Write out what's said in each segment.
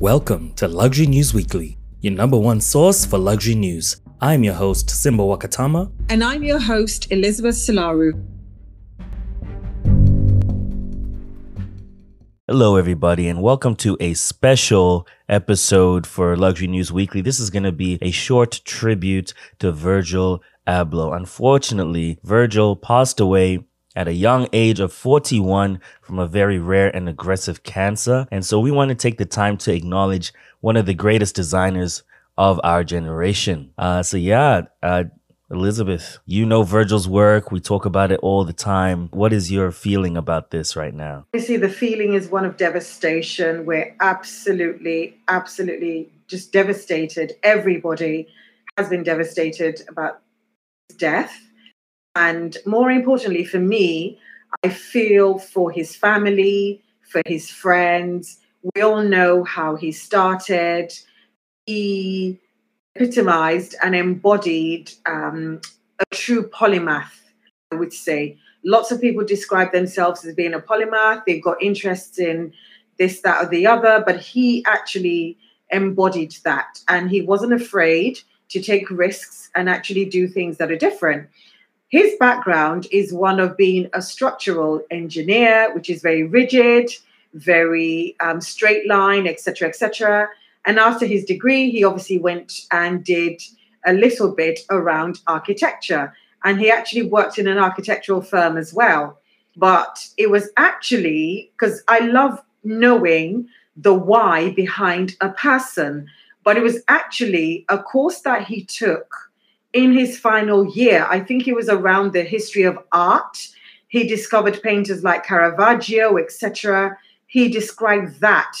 Welcome to Luxury News Weekly, your number one source for luxury news. I'm your host, Simba Wakatama. And I'm your host, Elizabeth Solaru. Hello, everybody, and welcome to a special episode for Luxury News Weekly. This is going to be a short tribute to Virgil Abloh. Unfortunately, Virgil passed away at a young age of 41 from a very rare and aggressive cancer. And so we want to take the time to acknowledge one of the greatest designers of our generation. Uh, so yeah, uh, Elizabeth, you know Virgil's work. We talk about it all the time. What is your feeling about this right now? Obviously, the feeling is one of devastation. We're absolutely, absolutely just devastated. Everybody has been devastated about death. And more importantly, for me, I feel for his family, for his friends. We all know how he started. He epitomized and embodied um, a true polymath, I would say. Lots of people describe themselves as being a polymath. They've got interests in this, that, or the other, but he actually embodied that. And he wasn't afraid to take risks and actually do things that are different. His background is one of being a structural engineer, which is very rigid, very um, straight line, etc., etc. And after his degree, he obviously went and did a little bit around architecture. And he actually worked in an architectural firm as well. But it was actually because I love knowing the why behind a person, but it was actually a course that he took in his final year, I think it was around the history of art. He discovered painters like Caravaggio, etc. He described that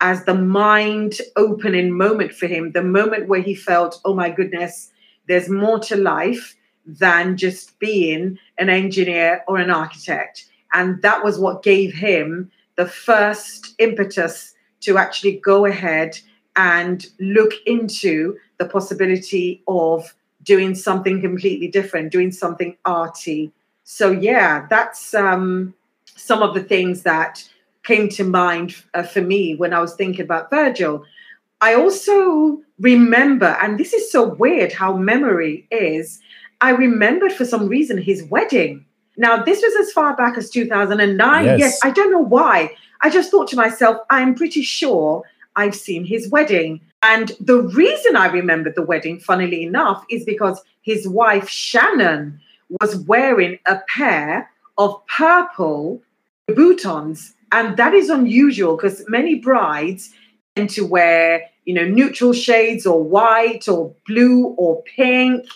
as the mind opening moment for him, the moment where he felt, oh my goodness, there's more to life than just being an engineer or an architect. And that was what gave him the first impetus to actually go ahead and look into the possibility of doing something completely different, doing something arty. So yeah, that's um, some of the things that came to mind uh, for me when I was thinking about Virgil. I also remember, and this is so weird how memory is. I remembered for some reason his wedding. Now, this was as far back as 2009. Yes. yes, I don't know why. I just thought to myself, I'm pretty sure I've seen his wedding. And the reason I remembered the wedding, funnily enough, is because his wife Shannon was wearing a pair of purple Louboutins. And that is unusual because many brides tend to wear, you know, neutral shades or white or blue or pink.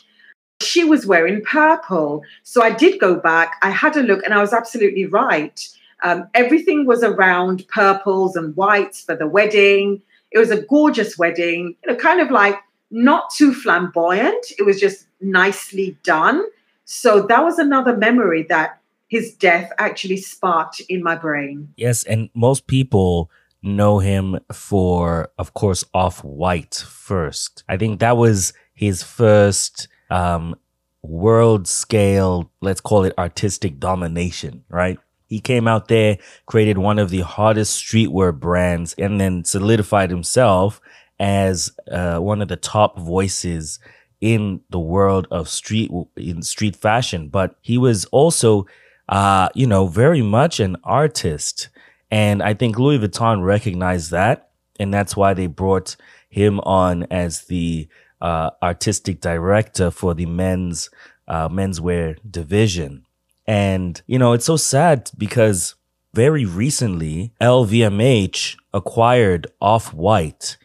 She was wearing purple. So I did go back, I had a look, and I was absolutely right. Um, everything was around purples and whites for the wedding. It was a gorgeous wedding, you know, kind of like not too flamboyant. It was just nicely done. So that was another memory that his death actually sparked in my brain. Yes, and most people know him for, of course, Off White first. I think that was his first um, world scale, let's call it artistic domination, right? He came out there, created one of the hottest streetwear brands, and then solidified himself as uh, one of the top voices in the world of street in street fashion. But he was also, uh, you know, very much an artist, and I think Louis Vuitton recognized that, and that's why they brought him on as the uh, artistic director for the men's uh, menswear division. And, you know, it's so sad because very recently, LVMH acquired Off White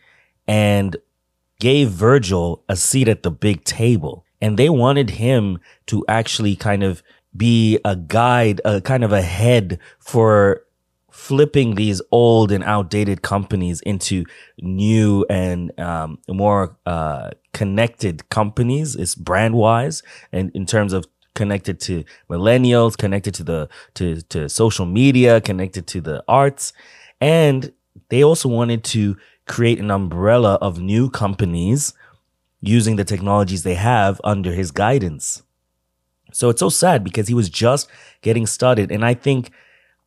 and gave Virgil a seat at the big table. And they wanted him to actually kind of be a guide, a kind of a head for flipping these old and outdated companies into new and um, more uh, connected companies. It's brand wise and in terms of connected to millennials, connected to the to to social media, connected to the arts, and they also wanted to create an umbrella of new companies using the technologies they have under his guidance. So it's so sad because he was just getting started, and I think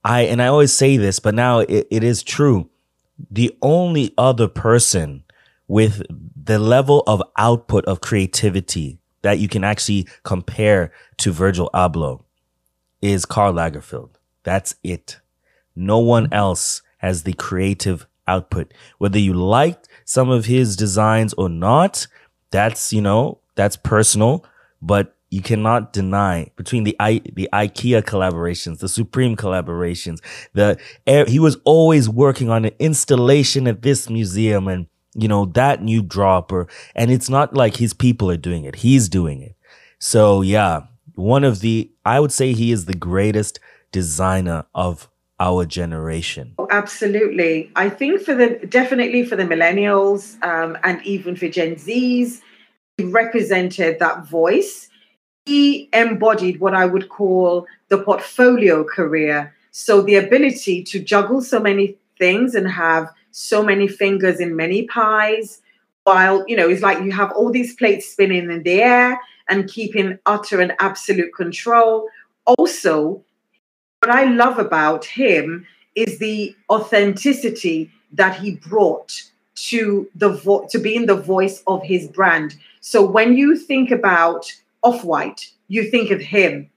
I and I always say this, but now it, it is true. the only other person with the level of output of creativity that you can actually compare to Virgil Abloh is Karl Lagerfeld. That's it. No one else has the creative output. Whether you liked some of his designs or not, that's, you know, that's personal, but you cannot deny between the I, the IKEA collaborations, the Supreme collaborations, the he was always working on an installation at this museum and you know that new dropper and it's not like his people are doing it. He's doing it. So yeah, one of the I would say he is the greatest designer of our generation. Oh, absolutely. I think for the definitely for the millennials um, and even for Gen Zs, he represented that voice. He embodied what I would call the portfolio career. So the ability to juggle so many things and have so many fingers in many pies while you know it's like you have all these plates spinning in the air and keeping utter and absolute control also what I love about him is the authenticity that he brought to the vo- to being the voice of his brand. So when you think about Off-White, you think of him.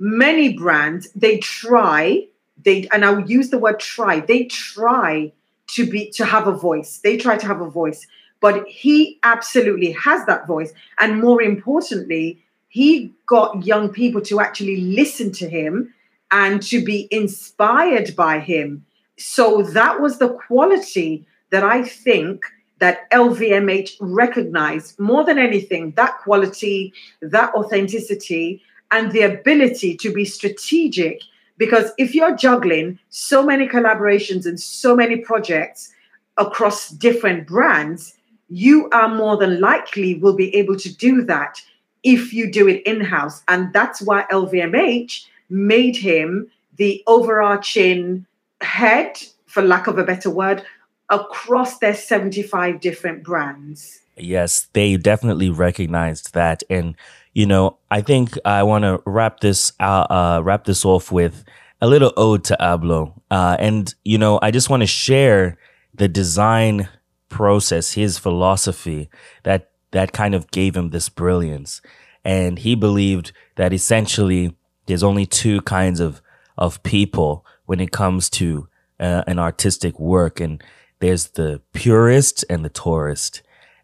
Many brands they try they and I'll use the word try. They try to be to have a voice. They try to have a voice, but he absolutely has that voice and more importantly, he got young people to actually listen to him and to be inspired by him. So that was the quality that I think that LVMH recognized more than anything that quality, that authenticity, and the ability to be strategic. Because if you're juggling so many collaborations and so many projects across different brands, you are more than likely will be able to do that if you do it in house. And that's why LVMH made him the overarching head, for lack of a better word, across their 75 different brands. Yes, they definitely recognized that. And, you know, I think I want to wrap this uh, uh, wrap this off with a little ode to Abloh. Uh, and, you know, I just want to share the design process, his philosophy that that kind of gave him this brilliance. And he believed that essentially there's only two kinds of of people when it comes to uh, an artistic work, and there's the purist and the tourist.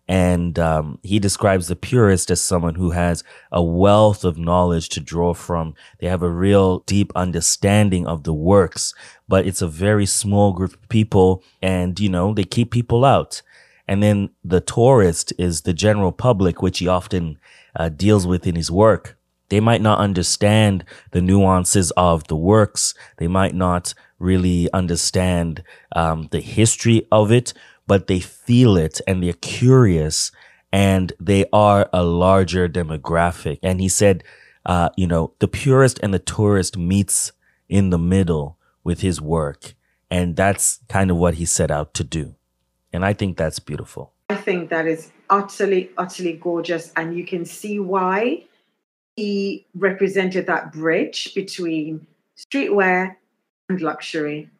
And um, he describes the purist as someone who has a wealth of knowledge to draw from. They have a real deep understanding of the works, but it's a very small group of people, and you know they keep people out. And then the tourist is the general public, which he often uh, deals with in his work. They might not understand the nuances of the works. They might not really understand um, the history of it, but they feel it and they're curious and they are a larger demographic. And he said, uh, you know, the purist and the tourist meets in the middle with his work. And that's kind of what he set out to do. And I think that's beautiful. I think that is utterly, utterly gorgeous. And you can see why he represented that bridge between streetwear and luxury.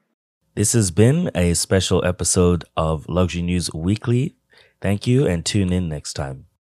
This has been a special episode of Luxury News Weekly. Thank you and tune in next time.